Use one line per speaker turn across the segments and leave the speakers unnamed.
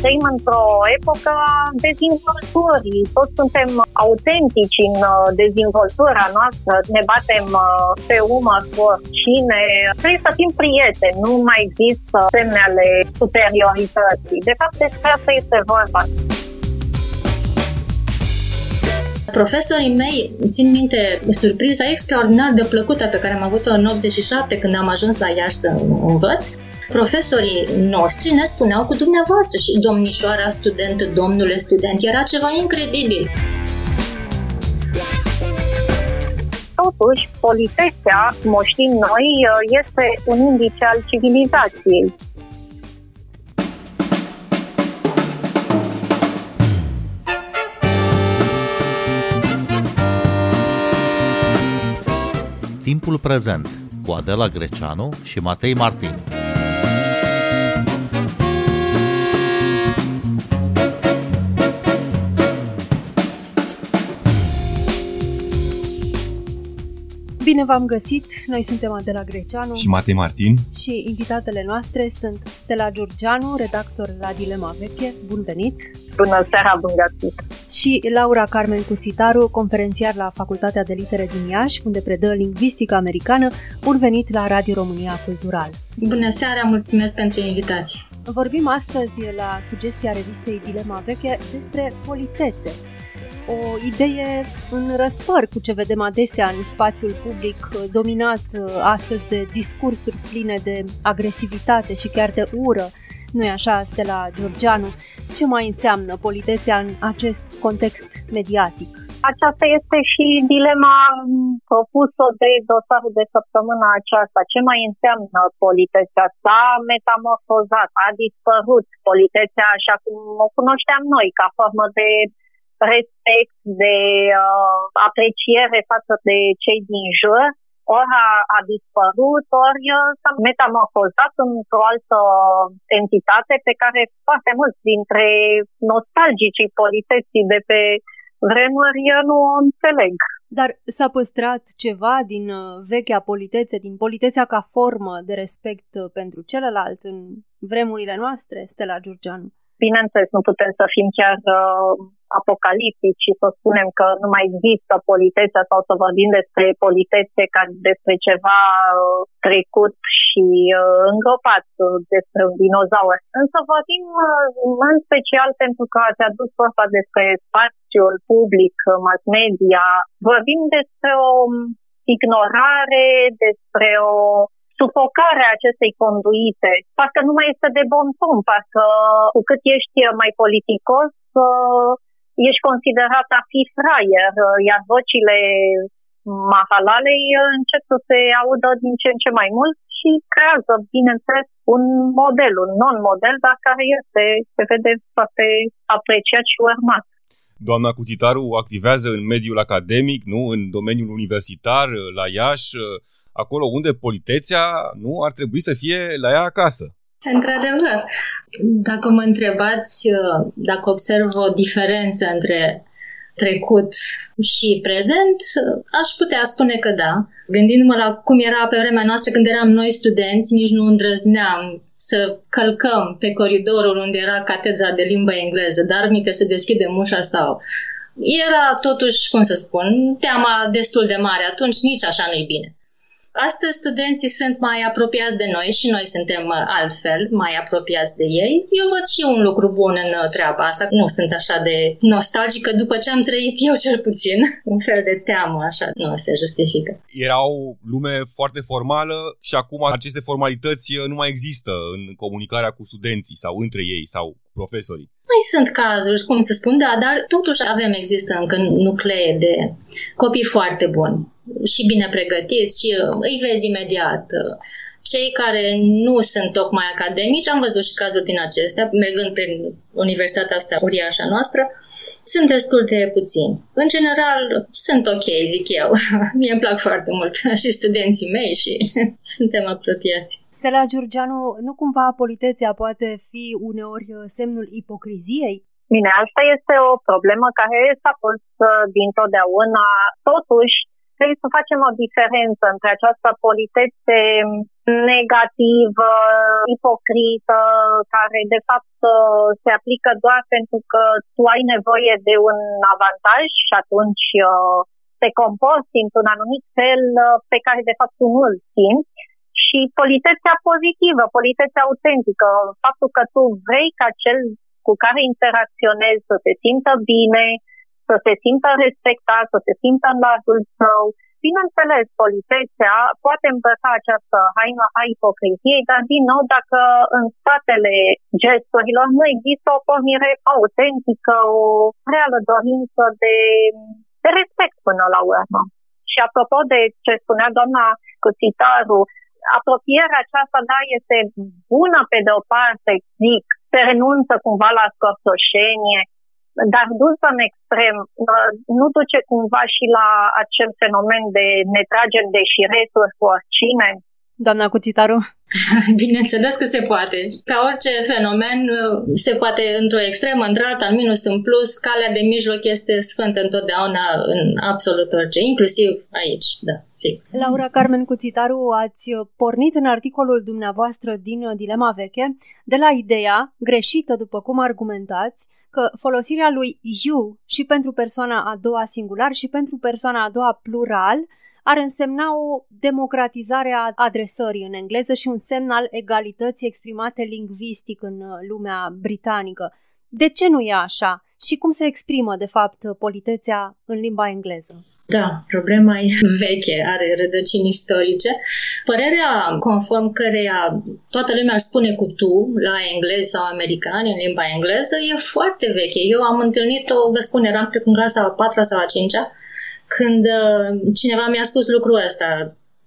trăim într-o epocă a dezvoltării. Toți suntem autentici în uh, dezvoltarea noastră, ne batem uh, pe umăr cu oricine. Trebuie să fim prieteni, nu mai există semne ale superiorității. De fapt, despre asta este vorba.
Profesorii mei, țin minte surpriza extraordinar de plăcută pe care am avut-o în 87 când am ajuns la Iași să învăț profesorii noștri ne spuneau cu dumneavoastră și domnișoara student, domnule student, era ceva incredibil.
Totuși, politețea, cum o știm noi, este un indice al civilizației.
Timpul prezent cu Adela Greceanu și Matei Martin.
Bine v-am găsit! Noi suntem Adela Greceanu
și Matei Martin
și invitatele noastre sunt Stella Giurgianu, redactor la Dilema Veche. Bun venit!
Bună seara, bun găsit!
Și Laura Carmen Cuțitaru, conferențiar la Facultatea de Litere din Iași, unde predă lingvistică americană. Bun venit la Radio România Cultural!
Bună seara, mulțumesc pentru invitație!
Vorbim astăzi la sugestia revistei Dilema Veche despre politețe, o idee în răspăr cu ce vedem adesea în spațiul public, uh, dominat uh, astăzi de discursuri pline de agresivitate și chiar de ură. nu e așa, Stella Georgianu? Ce mai înseamnă politețea în acest context mediatic?
Aceasta este și dilema propusă de dosarul de săptămâna aceasta. Ce mai înseamnă politețea? S-a metamorfozat, a dispărut politețea așa cum o cunoșteam noi, ca formă de respect, de uh, apreciere față de cei din jur, ori a, a dispărut, ori uh, s-a metamorfozat într-o altă entitate pe care foarte mulți dintre nostalgicii politeții de pe vremuri nu o înțeleg.
Dar s-a păstrat ceva din uh, vechea politețe, din politețea ca formă de respect uh, pentru celălalt în vremurile noastre, Stella Giurgianu?
Bineînțeles, nu putem să fim chiar uh, apocaliptici și să spunem că nu mai există politețea sau să vorbim despre politețe ca despre ceva uh, trecut și uh, îngropat, uh, despre un dinozaur. Însă vorbim uh, în special pentru că ați adus vorba despre spațiul public, mass media, vorbim despre o ignorare, despre o sufocarea acestei conduite. Parcă nu mai este de bon ton, parcă cu cât ești mai politicos, ești considerat a fi fraier, iar vocile mahalalei încep să se audă din ce în ce mai mult și creează, bineînțeles, un model, un non-model, dar care este, se vede, foarte apreciat și urmat.
Doamna Cutitaru activează în mediul academic, nu, în domeniul universitar, la Iași, acolo unde politețea nu ar trebui să fie la ea acasă.
Într-adevăr, dacă mă întrebați uh, dacă observ o diferență între trecut și prezent, uh, aș putea spune că da. Gândindu-mă la cum era pe vremea noastră când eram noi studenți, nici nu îndrăzneam să călcăm pe coridorul unde era catedra de limba engleză, dar mică să deschidem ușa sau... Era totuși, cum să spun, teama destul de mare. Atunci nici așa nu-i bine. Astăzi studenții sunt mai apropiați de noi și noi suntem uh, altfel mai apropiați de ei. Eu văd și un lucru bun în uh, treaba asta. Nu sunt așa de nostalgică după ce am trăit eu cel puțin. Un fel de teamă așa nu se justifică.
Era o lume foarte formală și acum aceste formalități uh, nu mai există în comunicarea cu studenții sau între ei sau profesorii.
Mai sunt cazuri, cum să spun, da, dar totuși avem, există încă nuclee de copii foarte buni și bine pregătiți și uh, îi vezi imediat. Cei care nu sunt tocmai academici, am văzut și cazuri din acestea, mergând prin universitatea asta uriașa noastră, sunt destul de puțini. În general, sunt ok, zic eu. Mie îmi plac foarte mult și studenții mei și suntem apropiați.
Stella Giurgianu, nu cumva politețea poate fi uneori uh, semnul ipocriziei?
Bine, asta este o problemă care s-a pus uh, dintotdeauna. Totuși, trebuie să facem o diferență între această politețe negativă, ipocrită, care de fapt se aplică doar pentru că tu ai nevoie de un avantaj și atunci uh, te comporți într-un anumit fel uh, pe care de fapt tu nu îl simți. Și politețea pozitivă, politețea autentică, faptul că tu vrei ca cel cu care interacționezi să se simtă bine, să se simtă respectat, să se simtă în largul său. Bineînțeles, politețea poate îmbrăca această haină a ipocriziei, dar din nou dacă în spatele gesturilor nu există o pornire autentică, o reală dorință de, de respect până la urmă. Și apropo de ce spunea doamna Cuțitaru, apropierea aceasta, da, este bună pe de o parte, zic, se renunță cumva la scorțoșenie, dar dus în extrem, nu duce cumva și la acel fenomen de ne tragem de șireturi cu oricine?
Doamna Cuțitaru?
Bineînțeles că se poate. Ca orice fenomen, se poate într-o extremă, într-alta, în minus, în plus. Calea de mijloc este sfântă întotdeauna în absolut orice, inclusiv aici, da, sigur.
Laura Carmen Cuțitaru, ați pornit în articolul dumneavoastră din Dilema Veche de la ideea, greșită după cum argumentați, că folosirea lui you și pentru persoana a doua singular și pentru persoana a doua plural ar însemna o democratizare a adresării în engleză și un semn al egalității exprimate lingvistic în uh, lumea britanică. De ce nu e așa? Și cum se exprimă, de fapt, politețea în limba engleză?
Da, problema e veche, are rădăcini istorice. Părerea conform căreia toată lumea își spune cu tu la englez sau american, în limba engleză, e foarte veche. Eu am întâlnit-o, vă spun, eram cred în clasa a patra sau a cincea, când uh, cineva mi-a spus lucrul ăsta.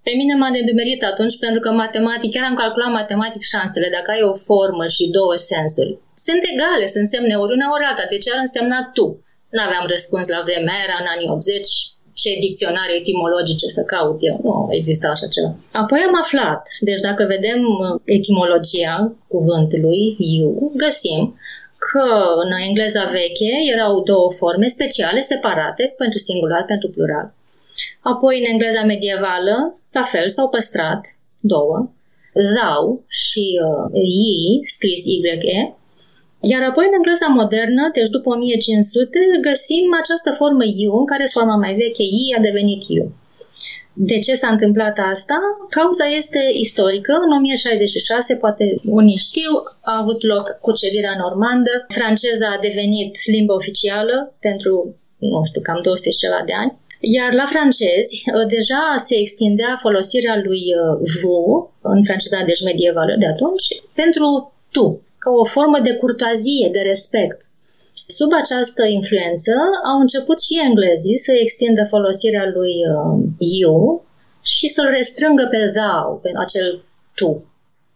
Pe mine m-a nedumerit atunci pentru că matematic, chiar am calculat matematic șansele, dacă ai o formă și două sensuri. Sunt egale, sunt semne ori una ori alta, deci ar însemna tu. N-aveam răspuns la vremea, era în anii 80, ce dicționare etimologice să caut eu. Nu exista așa ceva. Apoi am aflat, deci dacă vedem uh, etimologia cuvântului you, găsim că în engleza veche erau două forme speciale, separate, pentru singular, pentru plural. Apoi în engleza medievală, la fel, s-au păstrat două, thou și uh, ye, scris Y-E, iar apoi, în engleza modernă, deci după 1500, găsim această formă you, în care forma mai veche i a devenit you. De ce s-a întâmplat asta? Cauza este istorică. În 1066, poate unii știu, a avut loc cucerirea normandă. Franceza a devenit limba oficială pentru, nu știu, cam 200 ceva de ani. Iar la francezi, deja se extindea folosirea lui vous, în franceza deci medievală de atunci, pentru tu, ca o formă de curtoazie, de respect. Sub această influență au început și englezii să extindă folosirea lui uh, you și să-l restrângă pe thou, pe acel tu.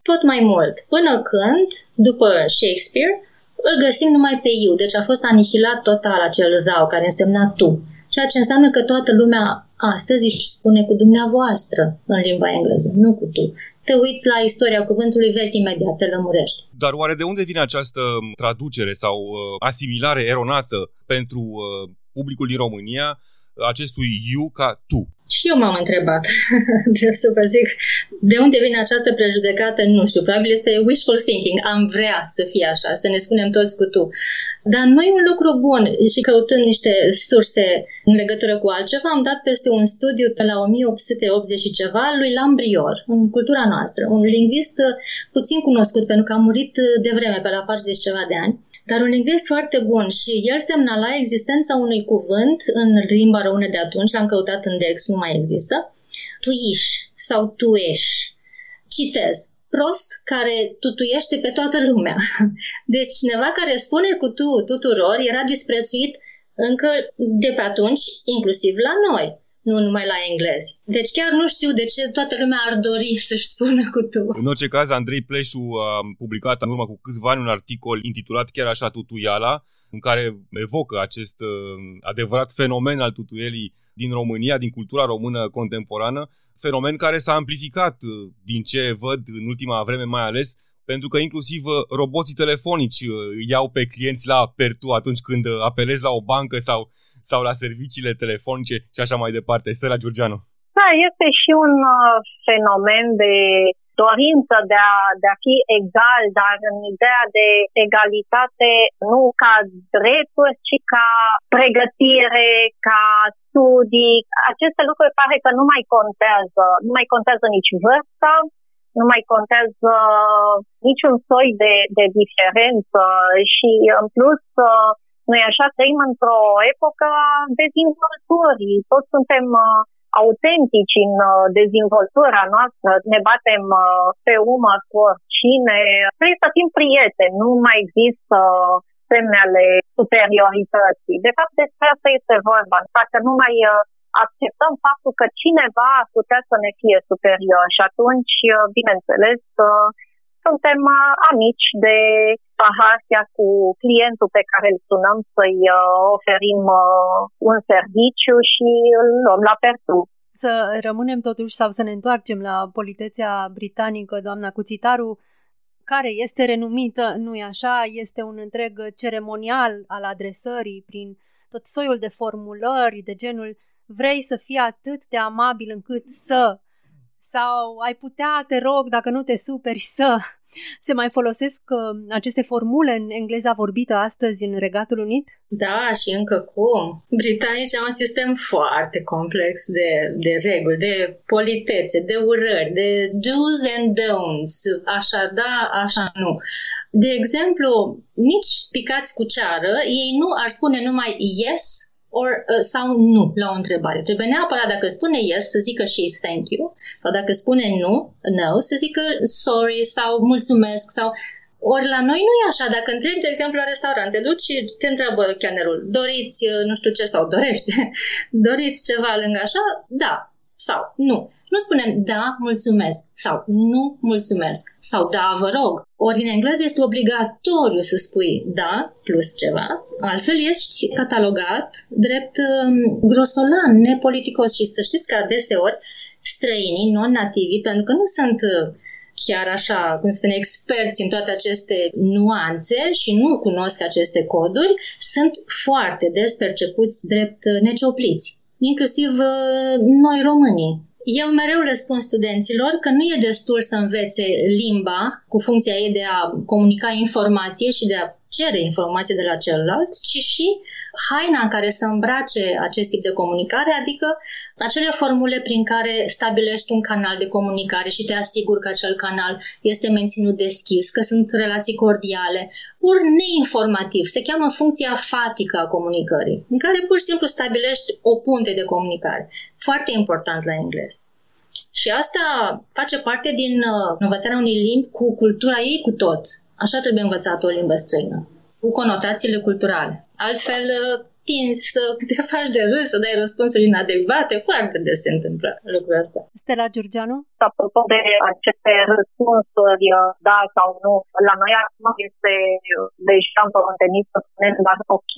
Tot mai mult, până când, după Shakespeare, îl găsim numai pe you, deci a fost anihilat total acel thou, care însemna tu. Ceea ce înseamnă că toată lumea astăzi își spune cu dumneavoastră în limba engleză, nu cu tu te uiți la istoria cuvântului, vezi imediat, te lămurești.
Dar oare de unde vine această traducere sau uh, asimilare eronată pentru uh, publicul din România acestui you ca tu?
Și eu m-am întrebat, trebuie să vă zic, de unde vine această prejudecată, nu știu, probabil este wishful thinking, am vrea să fie așa, să ne spunem toți cu tu. Dar nu e un lucru bun și căutând niște surse în legătură cu altceva, am dat peste un studiu pe la 1880 și ceva lui Lambrior, în cultura noastră, un lingvist puțin cunoscut pentru că a murit de vreme, pe la 40 ceva de ani, dar un lingvist foarte bun și el semnala existența unui cuvânt în limba română de atunci, l-am căutat în Dex, nu mai există, tuiș sau tueș. Citez, prost care tutuiește pe toată lumea. Deci cineva care spune cu tu tuturor era disprețuit încă de pe atunci, inclusiv la noi nu numai la englez. Deci chiar nu știu de ce toată lumea ar dori să-și spună cu tu.
În orice caz, Andrei Pleșu a publicat în urmă cu câțiva ani un articol intitulat chiar așa Tutuiala, în care evocă acest uh, adevărat fenomen al tutuielii din România, din cultura română contemporană, fenomen care s-a amplificat uh, din ce văd în ultima vreme mai ales, pentru că inclusiv uh, roboții telefonici iau pe clienți la pertu atunci când apelezi la o bancă sau sau la serviciile telefonice și așa mai departe. Stella Giurgeanu.
Da, este și un uh, fenomen de dorință de a, de a fi egal, dar în ideea de egalitate nu ca drepturi, ci ca pregătire, ca studii. Aceste lucruri pare că nu mai contează. Nu mai contează nici vârsta, nu mai contează niciun soi de, de diferență și în plus noi așa trăim într-o epocă dezvoltării. Toți suntem uh, autentici în uh, dezvoltarea noastră, ne batem uh, pe umăr cu oricine. Trebuie să fim prieteni, nu mai există semne ale superiorității. De fapt, despre asta este vorba. Dacă nu mai acceptăm faptul că cineva ar putea să ne fie superior și atunci, bineînțeles, suntem amici de pahar chiar cu clientul pe care îl sunăm să-i oferim un serviciu și îl luăm la pertu.
Să rămânem totuși sau să ne întoarcem la politețea britanică, doamna Cuțitaru, care este renumită, nu-i așa, este un întreg ceremonial al adresării prin tot soiul de formulări de genul vrei să fii atât de amabil încât să sau ai putea, te rog, dacă nu te superi, să se mai folosesc uh, aceste formule în engleza vorbită astăzi în Regatul Unit?
Da, și încă cum. Britanicii au un sistem foarte complex de, de reguli, de politețe, de urări, de do's and don'ts, așa da, așa nu. De exemplu, nici picați cu ceară, ei nu ar spune numai yes or, uh, sau nu la o întrebare. Trebuie neapărat dacă spune yes să zică și thank you sau dacă spune nu, no, să zică sorry sau mulțumesc sau ori la noi nu e așa. Dacă întrebi, de exemplu, la restaurant, te duci și te întreabă chianerul, doriți uh, nu știu ce sau dorește, doriți ceva lângă așa? Da sau nu. Nu spunem da, mulțumesc sau nu mulțumesc sau da, vă rog. Ori în engleză este obligatoriu să spui da plus ceva, altfel ești catalogat drept um, grosolan, nepoliticos și să știți că adeseori străinii, non-nativi, pentru că nu sunt uh, chiar așa, cum să spune, experți în toate aceste nuanțe și nu cunosc aceste coduri, sunt foarte des percepuți drept uh, neciopliți, inclusiv uh, noi românii. Eu mereu le spun studenților că nu e destul să învețe limba cu funcția ei de a comunica informație și de a cere informație de la celălalt, ci și haina în care să îmbrace acest tip de comunicare, adică acele formule prin care stabilești un canal de comunicare și te asiguri că acel canal este menținut deschis, că sunt relații cordiale, ori neinformativ, se cheamă funcția fatică a comunicării, în care pur și simplu stabilești o punte de comunicare. Foarte important la engleză. Și asta face parte din uh, învățarea unei limbi cu cultura ei cu tot. Așa trebuie învățată o limbă străină, cu conotațiile culturale. Altfel, uh, tinzi să te faci de râs, să dai răspunsuri inadecvate, foarte des se întâmplă lucrul ăsta.
Stella Giurgianu?
Apropo de aceste răspunsuri, uh, da sau nu, la noi acum este deja împământenit să spunem doar ok,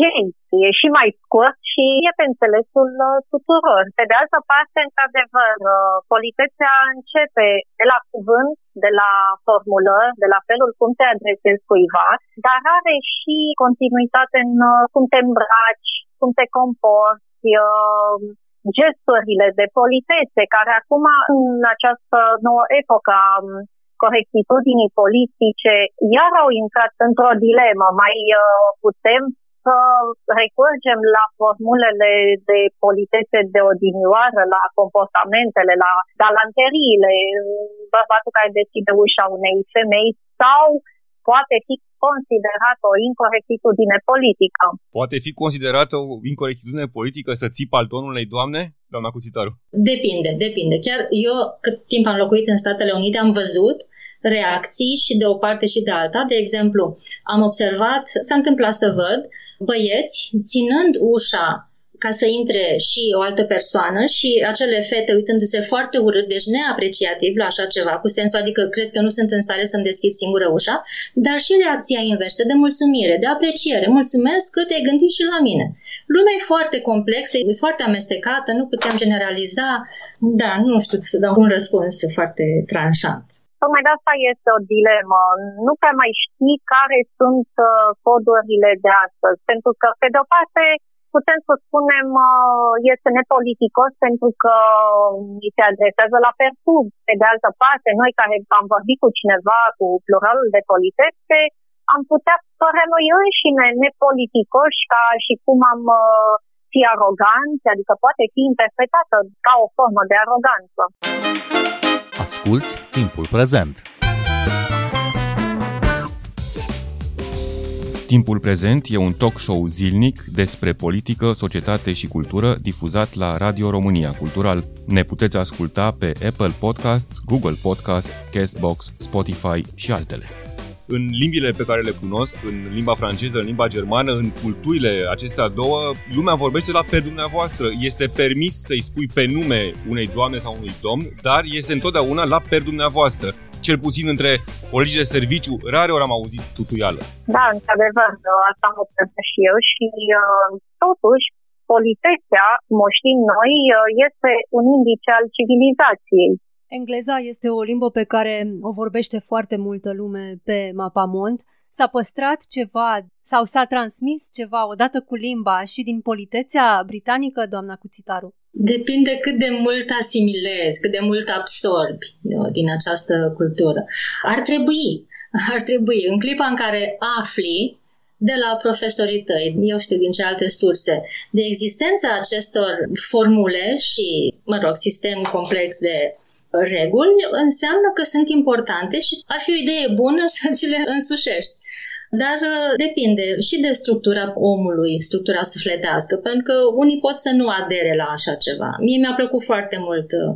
e și mai scurt și e pe înțelesul uh, tuturor. Pe de altă parte, într-adevăr, politețea începe de la cuvânt de la formulări, de la felul cum te adresezi cuiva, dar are și continuitate în uh, cum te îmbraci, cum te comporți, uh, gesturile de politețe, care acum, în această nouă epocă a um, corectitudinii politice, iar au intrat într-o dilemă. Mai uh, putem să recurgem la formulele de politețe de odinioară, la comportamentele, la galanteriile, bărbatul care deschide ușa unei femei sau poate fi considerată o incorectitudine politică.
Poate fi considerată o incorectitudine politică să ții paltonul unei doamne, doamna Cuțitaru?
Depinde, depinde. Chiar eu, cât timp am locuit în Statele Unite, am văzut reacții și de o parte și de alta. De exemplu, am observat, s-a întâmplat să văd băieți ținând ușa ca să intre și o altă persoană și acele fete uitându-se foarte urât, deci neapreciativ la așa ceva, cu sensul adică crezi că nu sunt în stare să-mi deschid singură ușa, dar și reacția inversă de mulțumire, de apreciere. Mulțumesc că te-ai gândit și la mine. Lumea e foarte complexă, e foarte amestecată, nu putem generaliza. Da, nu știu să dau un răspuns foarte tranșant.
Tocmai de asta este o dilemă. Nu prea mai știi care sunt uh, codurile de astăzi. Pentru că, pe de o parte, putem să spunem uh, este nepoliticos pentru că îi se adresează la pertub. Pe de altă parte, noi care am vorbit cu cineva cu pluralul de politețe, am putea părea noi înșine nepoliticoși ca și cum am uh, fi aroganți, adică poate fi interpretată ca o formă de aroganță.
Asculți timpul prezent!
Timpul prezent e un talk show zilnic despre politică, societate și cultură difuzat la Radio România Cultural. Ne puteți asculta pe Apple Podcasts, Google Podcasts, Castbox, Spotify și altele în limbile pe care le cunosc, în limba franceză, în limba germană, în culturile acestea două, lumea vorbește la pe dumneavoastră. Este permis să-i spui pe nume unei doamne sau unui domn, dar este întotdeauna la per dumneavoastră cel puțin între colegi de serviciu, rare ori am auzit tutuială.
Da, într-adevăr, asta am observat și eu și uh, totuși politețea, cum o știm noi, uh, este un indice al civilizației.
Engleza este o limbă pe care o vorbește foarte multă lume pe mapamont. S-a păstrat ceva sau s-a transmis ceva odată cu limba și din politețea britanică, doamna Cuțitaru?
Depinde cât de mult asimilezi, cât de mult absorbi din această cultură. Ar trebui, ar trebui, în clipa în care afli de la profesorii tăi, eu știu din ce alte surse, de existența acestor formule și, mă rog, sistem complex de reguli, înseamnă că sunt importante și ar fi o idee bună să ți le însușești. Dar uh, depinde și de structura omului, structura sufletească, pentru că unii pot să nu adere la așa ceva. Mie mi-a plăcut foarte mult uh,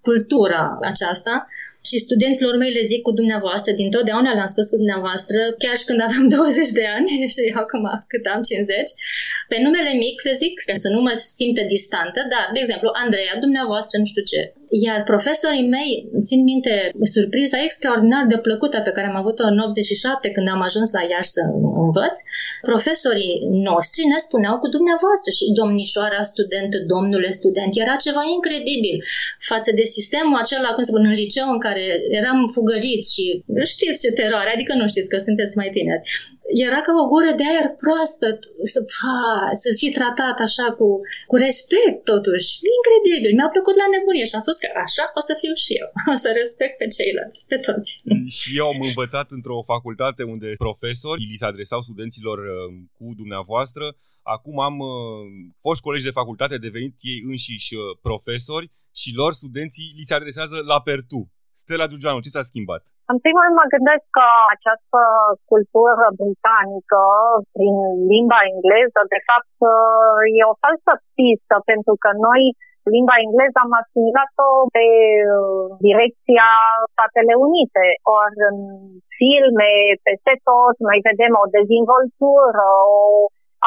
cultura aceasta și studenților mei le zic cu dumneavoastră, din totdeauna le-am spus cu dumneavoastră, chiar și când aveam 20 de ani și acum cât am 50, pe numele mic le zic ca să nu mă simtă distantă, dar, de exemplu, Andreea, dumneavoastră, nu știu ce. Iar profesorii mei, țin minte surpriza extraordinar de plăcută pe care am avut-o în 87 când am ajuns la Iași să învăț, profesorii noștri ne spuneau cu dumneavoastră și domnișoara student, domnule student, era ceva incredibil față de sistemul acela, cum se spune, în liceu în care eram fugăriți și știți ce teroare, adică nu știți că sunteți mai tineri. Era ca o gură de aer proaspăt, să, ha, să fii tratat așa cu, cu respect totuși. Incredibil, mi-a plăcut la nebunie și am spus că așa o să fiu și eu, o să respect pe ceilalți, pe toți.
Și eu am învățat într-o facultate unde profesori li se adresau studenților uh, cu dumneavoastră. Acum am uh, fost colegi de facultate, devenit ei înșiși uh, profesori și lor studenții li se adresează la pertu. Stella Giugianu, ce s-a schimbat?
În primul rând mă gândesc că această cultură britanică, prin limba engleză, de fapt e o falsă pistă, pentru că noi limba engleză am asimilat-o pe uh, direcția Statele Unite, ori în filme, peste tot, noi vedem o dezvoltură, o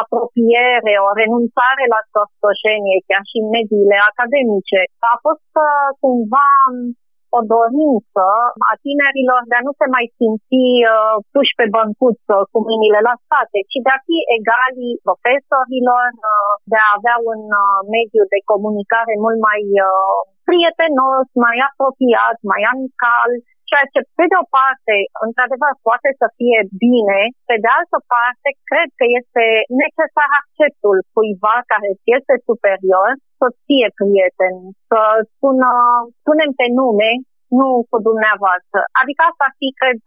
apropiere, o renunțare la scostoșenie, chiar și în mediile academice. A fost uh, cumva o dorință a tinerilor de a nu se mai simți uh, puși pe băncuță cu mâinile la spate, ci de a fi egali profesorilor, uh, de a avea un uh, mediu de comunicare mult mai uh, prietenos, mai apropiat, mai amical, ceea ce, pe de o parte, într-adevăr, poate să fie bine, pe de altă parte, cred că este necesar acceptul cuiva care este superior să fie prieten, să spună, spunem pe nume, nu cu dumneavoastră. Adică asta ar fi, cred,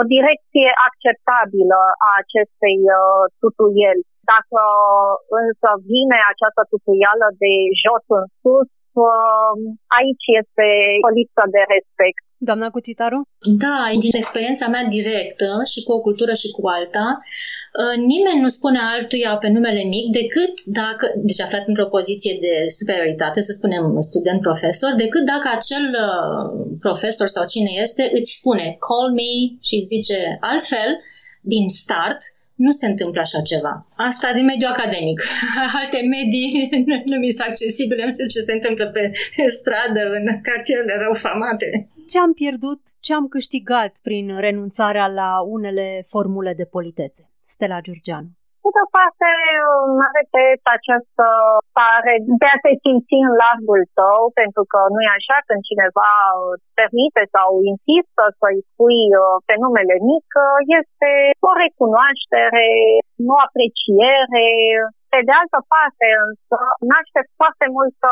o direcție acceptabilă a acestei uh, tutuieli. Dacă însă vine această tutuială de jos în sus, uh, aici este o lipsă de respect.
Doamna Cuțitaru?
Da, din experiența mea directă și cu o cultură și cu alta, ă, nimeni nu spune altuia pe numele mic decât dacă, deci aflat într-o poziție de superioritate, să spunem student-profesor, decât dacă acel ă, profesor sau cine este îți spune call me și zice altfel, din start, nu se întâmplă așa ceva. Asta din mediul academic. Alte medii nu mi sunt accesibile, nu știu ce se întâmplă pe stradă, în cartierele răufamate
ce am pierdut, ce am câștigat prin renunțarea la unele formule de politețe? Stella Giurgeanu.
Pe de parte, repet această pare de a te simți în largul tău, pentru că nu e așa când cineva îți permite sau insistă să-i spui uh, pe numele mic, uh, este o recunoaștere, o apreciere, Pe de altă parte, însă, naște foarte multă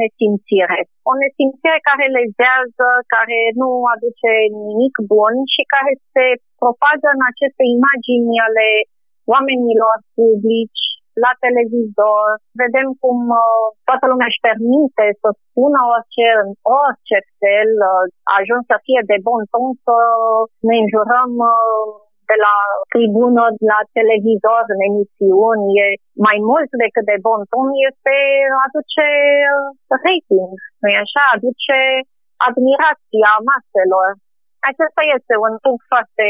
nesimțire. O nesimțire care lezează, care nu aduce nimic bun și care se propagă în aceste imagini ale oamenilor publici, la televizor, vedem cum uh, toată lumea își permite să spună orice, în orice fel, uh, ajuns să fie de bon ton să ne înjurăm uh, de la tribună, la televizor, în emisiuni, e mai mult decât de bon ton, este aduce rating, nu așa? Aduce admirația maselor. Acesta este un punct foarte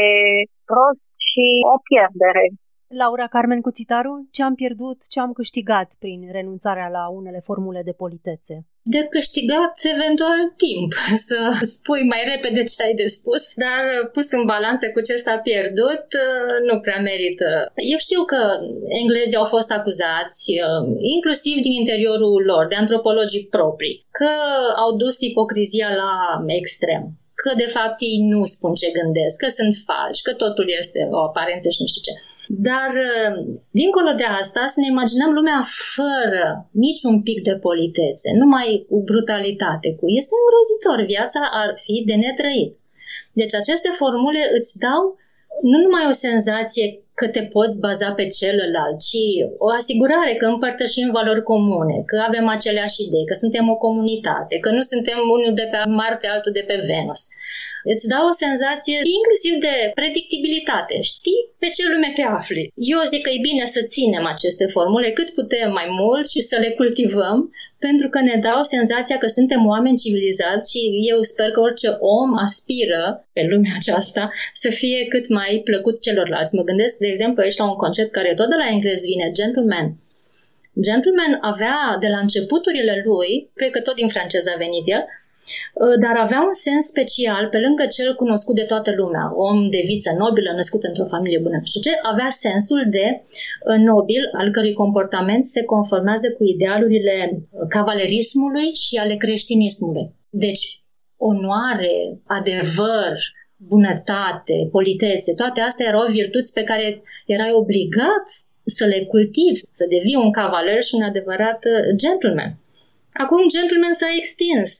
prost și o pierdere.
Laura Carmen Cuțitaru, ce am pierdut, ce am câștigat prin renunțarea la unele formule de politețe?
De câștigat eventual timp să spui mai repede ce ai de spus, dar pus în balanță cu ce s-a pierdut, nu prea merită. Eu știu că englezii au fost acuzați, inclusiv din interiorul lor, de antropologii proprii, că au dus ipocrizia la extrem că de fapt ei nu spun ce gândesc, că sunt falși, că totul este o aparență și nu știu ce. Dar, uh, dincolo de asta, să ne imaginăm lumea fără niciun pic de politețe, numai cu brutalitate. Cu este îngrozitor. Viața ar fi de netrăit. Deci aceste formule îți dau nu numai o senzație că te poți baza pe celălalt, ci o asigurare că împărtășim valori comune, că avem aceleași idei, că suntem o comunitate, că nu suntem unul de pe Marte, altul de pe Venus. Îți dau o senzație inclusiv de predictibilitate. Știi pe ce lume te afli. Eu zic că e bine să ținem aceste formule cât putem mai mult și să le cultivăm, pentru că ne dau senzația că suntem oameni civilizați și eu sper că orice om aspiră pe lumea aceasta să fie cât mai plăcut celorlalți. Mă gândesc, de exemplu, aici la un concept care tot de la englez vine, gentleman. Gentleman avea de la începuturile lui, cred că tot din franceză a venit el, uh, dar avea un sens special pe lângă cel cunoscut de toată lumea, om de viță nobilă, născut într-o familie bună, nu știu ce, avea sensul de uh, nobil, al cărui comportament se conformează cu idealurile cavalerismului și ale creștinismului. Deci, onoare, adevăr, bunătate, politețe, toate astea erau virtuți pe care erai obligat să le cultivi, să devii un cavaler și un adevărat uh, gentleman. Acum gentleman s-a extins.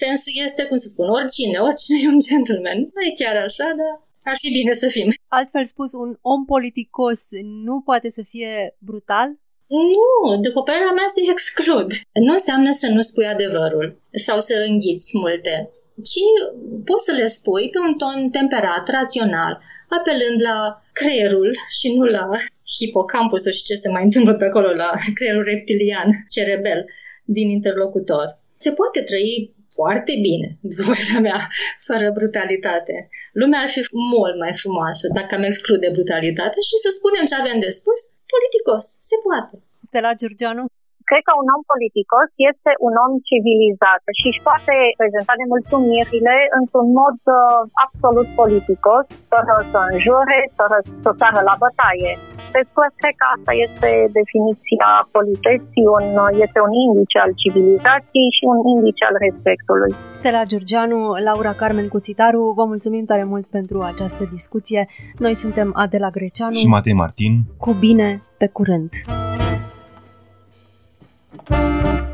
Sensul este, cum să spun, oricine, oricine e un gentleman. Nu e chiar așa, dar ar fi bine să fim.
Altfel spus, un om politicos nu poate să fie brutal?
Nu, după părerea mea se exclud. Nu înseamnă să nu spui adevărul sau să înghiți multe ci poți să le spui pe un ton temperat, rațional, apelând la creierul și nu la hipocampusul și ce se mai întâmplă pe acolo, la creierul reptilian, cerebel din interlocutor. Se poate trăi foarte bine, după părerea mea, fără brutalitate. Lumea ar fi mult mai frumoasă dacă am exclude brutalitate și să spunem ce avem de spus, politicos, se poate.
Stella Giurgianu?
Cred că un om politicos este un om civilizat și își poate prezenta de mulțumirile într-un mod uh, absolut politicos, fără să înjure, fără să sară la bătaie. Deci, cred că asta este definiția politeții, un, este un indice al civilizației și un indice al respectului.
Stella Giurgianu, Laura Carmen Cuțitaru, vă mulțumim tare mult pentru această discuție. Noi suntem Adela Greceanu
și Matei Martin.
Cu bine, pe curând!
Música